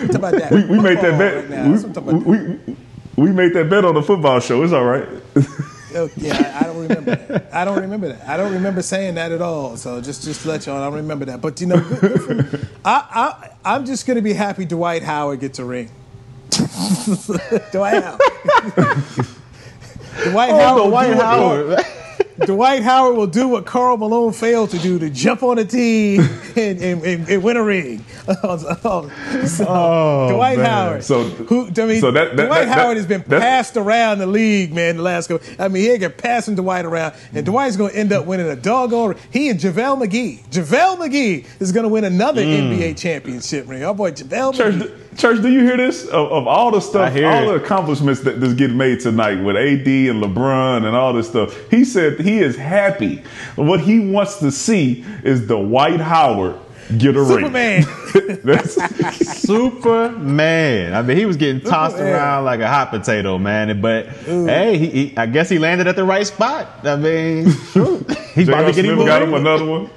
We talk about that. We, we made that bet. right now. That's what I'm talking about. we, we, we made that bet on the football show. It's all right. Oh, yeah, I, I don't remember that. I don't remember that. I don't remember saying that at all. So just just let y'all, I don't remember that. But you know, good, good for. I, I I'm just gonna be happy Dwight Howard gets a ring. Dwight Howard. Dwight Oh, Howard. Dwight Howard. Karl- Dwight Howard will do what Karl Malone failed to do to jump on a team and, and, and, and win a ring. so, Oh, Dwight man. Howard. So- who, I mean, so that- that- Dwight that- Howard that- has been that's- passed around the league, man, the last couple. I mean, he ain't got passing Dwight around, and mm. Dwight's going to end up winning a doggone. Ring. He and JaVale McGee. JaVale McGee is going to win another mm. NBA championship ring. Our boy JaVale Church, McGee. Church, do you hear this? Of, of all the stuff, all it. the accomplishments that that's getting made tonight with AD and LeBron and all this stuff, he said he is happy. What he wants to see is the Dwight Howard get a Superman. ring. That's- Superman. I mean, he was getting tossed Superman. around like a hot potato, man. But hey, he, he, I guess he landed at the right spot. I mean, shoot. he's about J.R. to get him got him another one.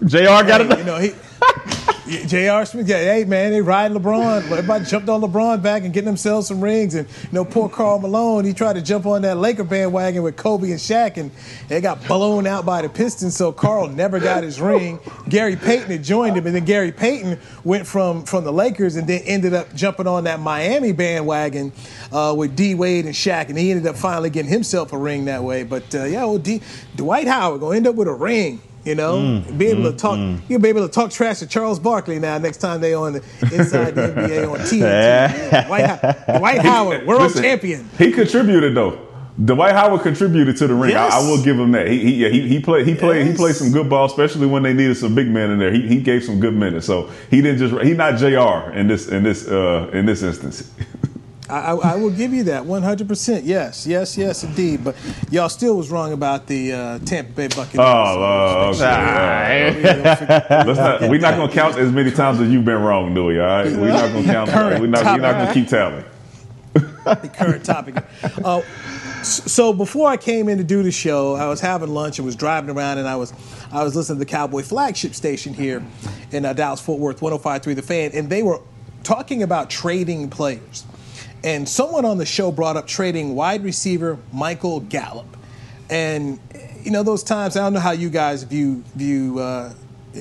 J.R. got Hey, another. you know, he. J.R. Smith, yeah, hey man, they riding LeBron. Everybody jumped on LeBron back and getting themselves some rings. And you know, poor Karl Malone, he tried to jump on that Laker bandwagon with Kobe and Shaq, and they got blown out by the Pistons. So Karl never got his ring. Gary Payton had joined him, and then Gary Payton went from from the Lakers and then ended up jumping on that Miami bandwagon uh, with D Wade and Shaq, and he ended up finally getting himself a ring that way. But uh, yeah, well, D, Dwight Howard gonna end up with a ring. You know, mm, be able to mm, talk. Mm. You'll be able to talk trash to Charles Barkley now. Next time they on the inside the NBA on TNT. Dwight, Dwight Howard, world Listen, champion. He contributed though. Dwight Howard contributed to the ring. I, I will give him that. He he yeah, he, he played he played he played some good ball, especially when they needed some big men in there. He, he gave some good minutes. So he didn't just he not J.R. in this in this uh in this instance. I, I, I will give you that 100%. Yes, yes, yes, indeed. But y'all still was wrong about the uh, Tampa Bay Buccaneers. Oh, uh, okay. Let's not, we're not going to count as many times as you've been wrong, do we? All right, we're not going to count. Current We're not, we're not going to keep tally. the current topic. Uh, so before I came in to do the show, I was having lunch and was driving around, and I was I was listening to the Cowboy flagship station here in uh, Dallas Fort Worth, 105.3 The Fan, and they were talking about trading players. And someone on the show brought up trading wide receiver Michael Gallup, and you know those times. I don't know how you guys view view. Uh,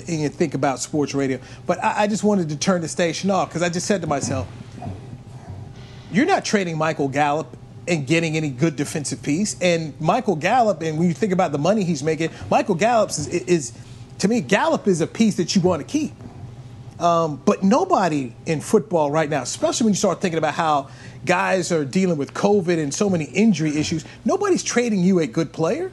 and think about sports radio, but I, I just wanted to turn the station off because I just said to myself, you're not trading Michael Gallup and getting any good defensive piece. And Michael Gallup, and when you think about the money he's making, Michael Gallup is, is to me, Gallup is a piece that you want to keep. Um, but nobody in football right now, especially when you start thinking about how guys are dealing with COVID and so many injury issues, nobody's trading you a good player.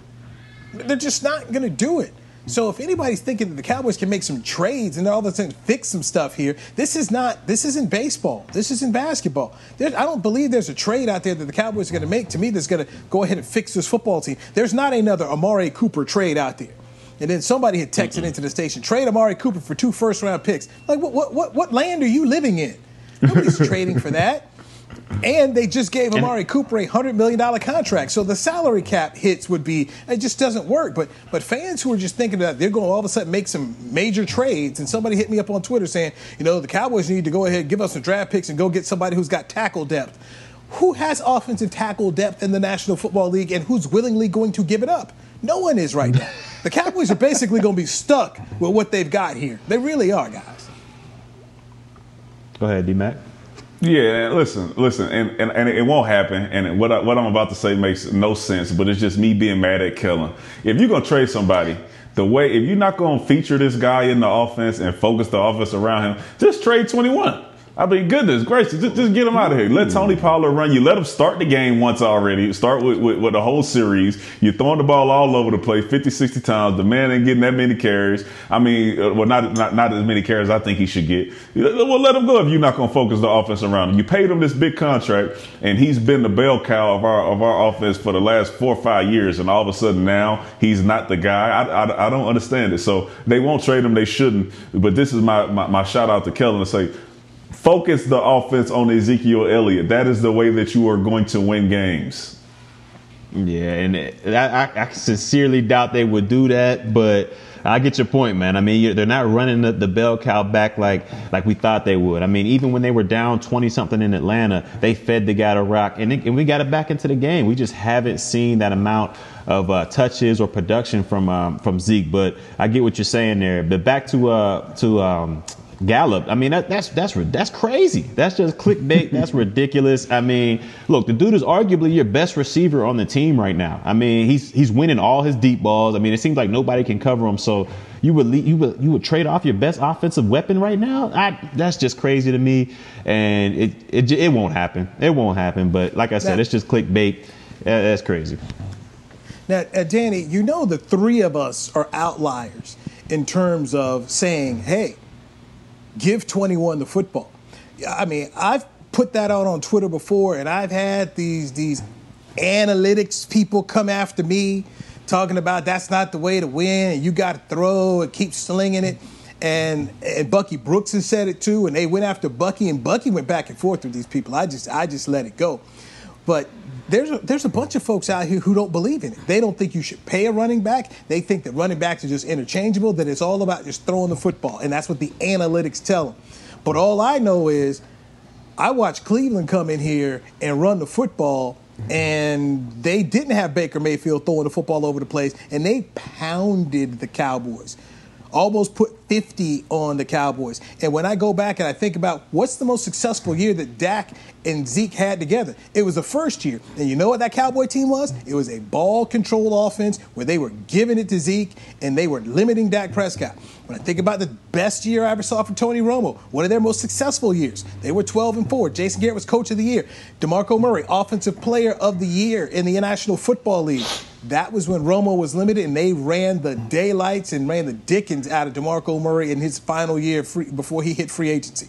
They're just not going to do it. So if anybody's thinking that the Cowboys can make some trades and all of a sudden fix some stuff here, this is not. This isn't baseball. This isn't basketball. There, I don't believe there's a trade out there that the Cowboys are going to make. To me, that's going to go ahead and fix this football team. There's not another Amari Cooper trade out there. And then somebody had texted into the station, trade Amari Cooper for two first round picks. Like, what, what, what, what land are you living in? Nobody's trading for that. And they just gave Amari Cooper a hundred million dollar contract, so the salary cap hits would be it just doesn't work. But but fans who are just thinking that they're going to all of a sudden make some major trades, and somebody hit me up on Twitter saying, you know, the Cowboys need to go ahead and give us some draft picks and go get somebody who's got tackle depth. Who has offensive tackle depth in the National Football League, and who's willingly going to give it up? No one is right now. The Cowboys are basically going to be stuck with what they've got here. They really are, guys. Go ahead, D Mac. Yeah, listen, listen, and, and, and it won't happen. And what I, what I'm about to say makes no sense, but it's just me being mad at Kellen. If you're gonna trade somebody, the way if you're not gonna feature this guy in the offense and focus the offense around him, just trade 21. I mean, goodness gracious, just, just get him out of here. Let Tony Pollard run you. Let him start the game once already. Start with, with, with the whole series. You're throwing the ball all over the place 50, 60 times. The man ain't getting that many carries. I mean, uh, well, not, not, not as many carries I think he should get. Well, let him go if you're not going to focus the offense around him. You paid him this big contract, and he's been the bell cow of our, of our offense for the last four or five years. And all of a sudden now he's not the guy. I, I, I don't understand it. So they won't trade him. They shouldn't. But this is my, my, my shout out to Kellen to say, focus the offense on Ezekiel Elliott. That is the way that you are going to win games. Yeah, and it, I, I- sincerely doubt they would do that, but I get your point, man. I mean, they're not running the, the bell cow back like like we thought they would. I mean, even when they were down twenty something in Atlanta, they fed the guy to rock, and, it, and we got it back into the game. We just haven't seen that amount of uh, touches or production from um, from Zeke. But I get what you're saying there. But back to uh, to um, Gallup. I mean, that, that's that's that's crazy. That's just clickbait. That's ridiculous. I mean, look, the dude is arguably your best receiver on the team right now. I mean, he's he's winning all his deep balls. I mean, it seems like nobody can cover him. So you would you would you would trade off your best offensive weapon right now? I, that's just crazy to me, and it it it won't happen. It won't happen. But like I said, Now- it's just clickbait. That's crazy. Now, uh, Danny, you know the three of us are outliers in terms of saying, hey, give 21 the football. I mean, I've put that out on Twitter before, and I've had these these analytics people come after me talking about that's not the way to win, you got to throw and keep slinging it. And, and Bucky Brooks has said it too, and they went after Bucky, and Bucky went back and forth with these people. I just I just let it go. But there's a, there's a bunch of folks out here who don't believe in it. They don't think you should pay a running back. They think that running backs are just interchangeable, that it's all about just throwing the football. And that's what the analytics tell them. But all I know is I watched Cleveland come in here and run the football, and they didn't have Baker Mayfield throwing the football over the place, and they pounded the Cowboys. Almost put 50 on the Cowboys. And when I go back and I think about what's the most successful year that Dak and Zeke had together, it was the first year. And you know what that Cowboy team was? It was a ball control offense where they were giving it to Zeke and they were limiting Dak Prescott. When I think about the best year I ever saw for Tony Romo, one of their most successful years, they were 12 and 4. Jason Garrett was coach of the year. DeMarco Murray, offensive player of the year in the National Football League. That was when Romo was limited and they ran the daylights and ran the dickens out of DeMarco Murray in his final year free, before he hit free agency.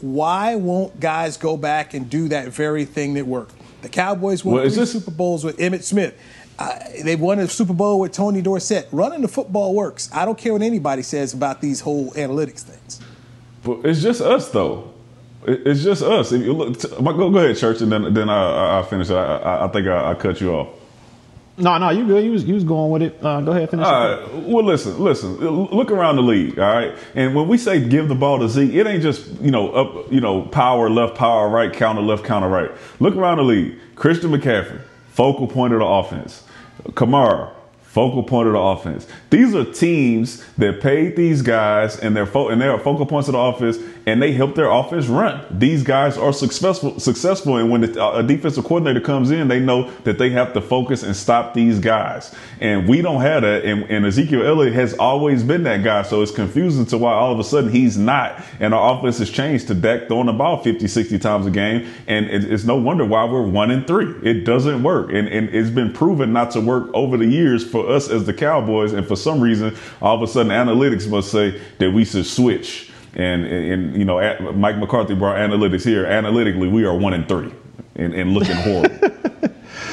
why won't guys go back and do that very thing that worked? The Cowboys won three this- Super Bowls with Emmitt Smith. Uh, they won a Super Bowl with Tony Dorsett. Running the football works. I don't care what anybody says about these whole analytics things. But it's just us, though. It's just us. If you look, t- go, go ahead, church, and then then I, I, I'll finish. I, I, I think I, I cut you off. No, no, you good. You was you was going with it. Uh, go ahead, finish. All it. Well, listen, listen. Look around the league, all right. And when we say give the ball to Zeke, it ain't just you know up, you know power left, power right, counter left, counter right. Look around the league. Christian McCaffrey, focal point of the offense. Kamara, focal point of the offense. These are teams that paid these guys and they're fo- and they are focal points of the offense and they help their offense run. These guys are successful successful and when the, uh, a defensive coordinator comes in, they know that they have to focus and stop these guys. And we don't have that and, and Ezekiel Elliott has always been that guy, so it's confusing to why all of a sudden he's not and our offense has changed to Dak throwing the ball 50, 60 times a game and it, it's no wonder why we're 1 and 3. It doesn't work and, and it's been proven not to work over the years for us as the Cowboys and for some reason all of a sudden analytics must say that we should switch and, and, you know, Mike McCarthy brought analytics here. Analytically, we are one in three, and, and looking horrible.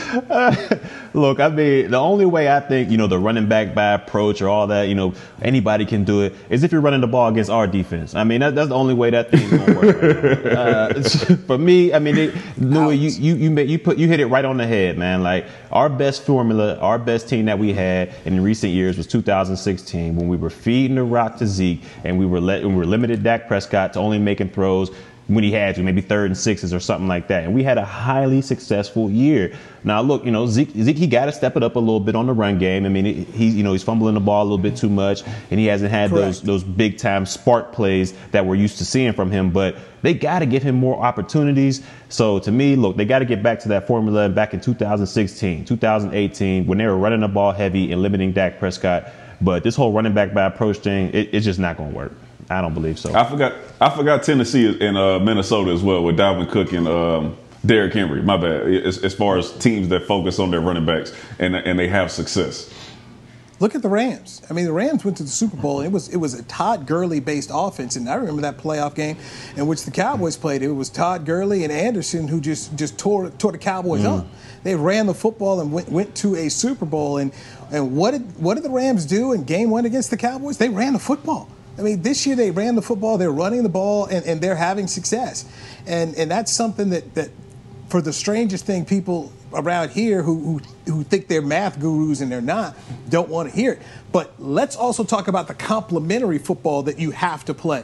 Look, I mean, the only way I think, you know, the running back by approach or all that, you know, anybody can do it is if you're running the ball against our defense. I mean, that, that's the only way that thing's gonna work. right uh, for me, I mean, it, Louis, you you you, ma- you put you hit it right on the head, man. Like our best formula, our best team that we had in recent years was 2016 when we were feeding the rock to Zeke and we were let we were limited Dak Prescott to only making throws when he had to, maybe third and sixes or something like that. And we had a highly successful year. Now, look, you know, Zeke, Zeke he got to step it up a little bit on the run game. I mean, he, he, you know, he's fumbling the ball a little bit too much, and he hasn't had those those big time spark plays that we're used to seeing from him. But they got to give him more opportunities. So to me, look, they got to get back to that formula back in 2016, 2018, when they were running the ball heavy and limiting Dak Prescott. But this whole running back by approach thing, it, it's just not going to work. I don't believe so. I forgot. I forgot Tennessee and uh, Minnesota as well with Dalvin Cook and um, Derrick Henry. My bad. As, as far as teams that focus on their running backs and and they have success. Look at the Rams. I mean, the Rams went to the Super Bowl. And it was it was a Todd Gurley based offense, and I remember that playoff game in which the Cowboys played. It was Todd Gurley and Anderson who just just tore tore the Cowboys Mm. up. They ran the football and went went to a Super Bowl. And and what did what did the Rams do in Game One against the Cowboys? They ran the football. I mean, this year they ran the football. They're running the ball, and, and they're having success. And and that's something that that for the strangest thing, people around here who, who, who think they're math gurus and they're not don't want to hear it. But let's also talk about the complementary football that you have to play.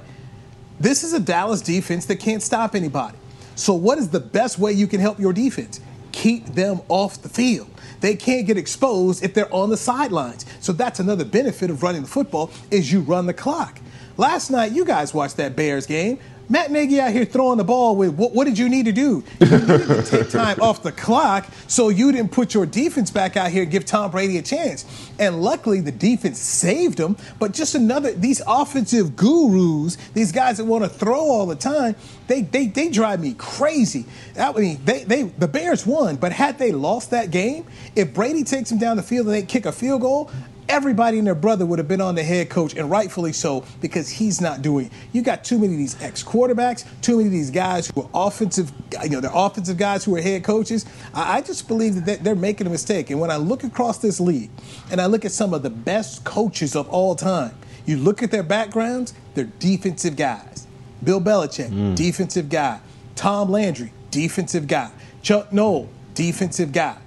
This is a Dallas defense that can't stop anybody. So, what is the best way you can help your defense? Keep them off the field. They can't get exposed if they're on the sidelines. So that's another benefit of running the football is you run the clock. Last night, you guys watched that Bears game. Matt Nagy out here throwing the ball with what, what did you need to do? You needed to take time off the clock so you didn't put your defense back out here and give Tom Brady a chance. And luckily the defense saved him. But just another these offensive gurus, these guys that want to throw all the time, they they, they drive me crazy. I mean, they, they the Bears won, but had they lost that game, if Brady takes them down the field and they kick a field goal, everybody and their brother would have been on the head coach, and rightfully so, because he's not doing it. You got too many of these ex quarterbacks, too many of these guys who are offensive, you know, they're offensive guys who are head coaches. I, I just believe that they- they're making a mistake. And when I look across this league and I look at some of the best coaches of all time, you look at their backgrounds, they're defensive guys. Bill Belichick, mm. defensive guy. Tom Landry, defensive guy. Chuck Noll, defensive guy.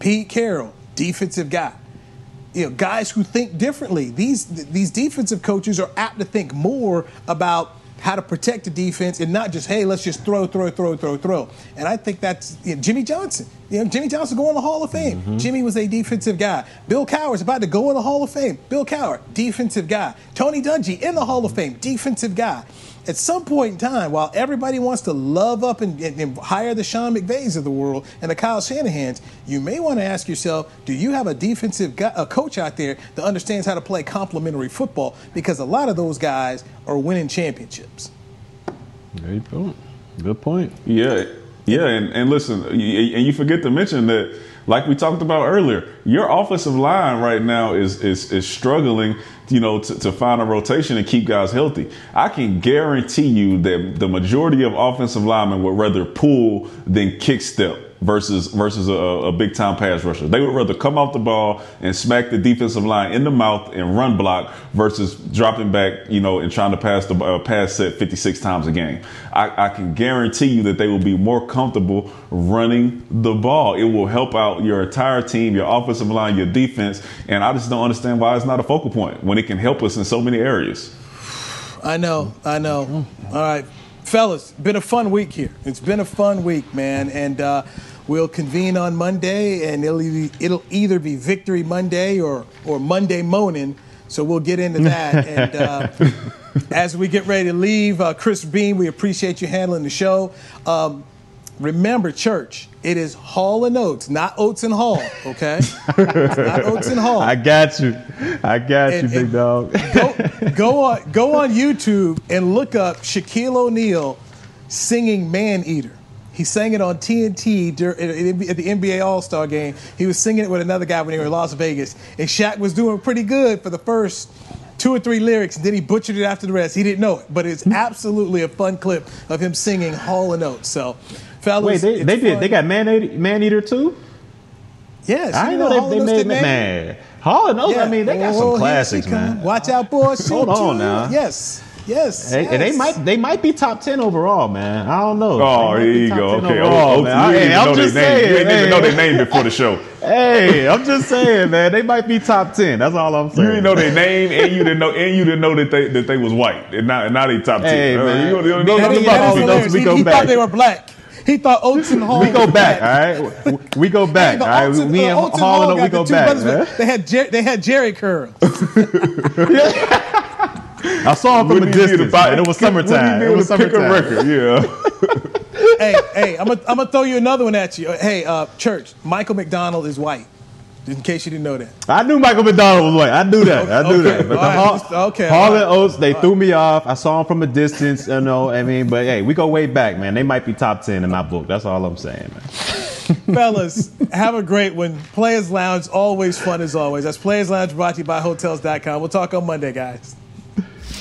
Pete Carroll, defensive guy you know, guys who think differently. These these defensive coaches are apt to think more about how to protect the defense and not just hey, let's just throw, throw, throw, throw, throw. And I think that's you know, Jimmy Johnson. You know, Jimmy Johnson going to the Hall of Fame. Mm-hmm. Jimmy was a defensive guy. Bill Cowher's about to go in the Hall of Fame. Bill Cowher, defensive guy. Tony Dungy in the Hall of Fame, defensive guy. At some point in time, while everybody wants to love up and, and, and hire the Sean McVays of the world and the Kyle Shanahans, you may want to ask yourself, do you have a defensive guy, a coach out there that understands how to play complementary football? Because a lot of those guys are winning championships. There you go. Good point. Yeah, Yeah, and, and listen, and you forget to mention that, like we talked about earlier, your offensive line right now is is, is struggling, you know, to, to find a rotation and keep guys healthy. I can guarantee you that the majority of offensive linemen would rather pull than kick step versus versus a, a big time pass rusher. They would rather come off the ball and smack the defensive line in the mouth and run block versus dropping back, you know, and trying to pass the uh, pass set 56 times a game. I, I can guarantee you that they will be more comfortable running the ball. It will help out your entire team, your offensive line, your defense, and I just don't understand why it's not a focal point when it can help us in so many areas. I know, I know. All right, fellas, been a fun week here. It's been a fun week, man, and uh, we'll convene on Monday, and it'll e- it'll either be Victory Monday or or Monday Moaning. So we'll get into that, and uh, as we get ready to leave, uh, Chris Beam, we appreciate you handling the show. Um, remember, church, it is Hall and Oates, not Oates and Hall. Okay, It's not Oates and Hall. I got you. I got And- you, big dog. go on go on YouTube and look up Shaquille O'Neal singing "Man Eater." He sang it on TNT at at the NBA All Star game. He was singing it with another guy when they were in Las Vegas, and Shaq was doing pretty good for the first two or three lyrics. and Then he butchered it after the rest. He didn't know it, but it's mm-hmm. absolutely a fun clip of him singing Hall and Oates. So, fellas, Wait, they, they did. They got man eater, man eater too. Yes, I you know know they, they made did man. Hall and Oates. I mean, they got Oh, some classics, man. Watch out, boys. Hold on now. Yes, yes. Hey, and they might they might be top ten overall, man. I don't know. Oh, They here you go. Okay, overall, Oates, man. you Hey, didn't I'm know just their name. saying. You didn't even know their name before the show. Hey, I'm just saying, man. They might be top ten. That's all I'm saying. You didn't know their name, and you didn't know, and you didn't know that they that they was white, and now and now they top ten. Hey, Uh, man. You don't, you know no, nothing no, about these no, people. no, we he, he back. thought they were black. He thought Oates and Hall. We go back, all right. We go back, all right. Oates We and Oates and Hall and we go back, brothers, man. They had Jer- they had Jheri curls. I saw him from a Wouldn't you distance. to buy- man. It was summertime. It was to pick a summertime. record? Yeah. hey, hey, I'm gonna I'm gonna throw you another one at you. Hey, uh, church, Michael McDonald is white. In case you didn't know that. I knew Michael McDonald was white. I knew that. I knew Okay, that. But all the right, Hall, okay, Hall and right. Oates, they threw me off. I saw him from a distance. You know, I mean, but hey, we go way back, man. They might be top ten in my book. That's all I'm saying, man. Fellas, have a great one. Players Lounge, always fun as always. That's Players Lounge brought to you by Hotels.com. We'll talk on Monday, guys.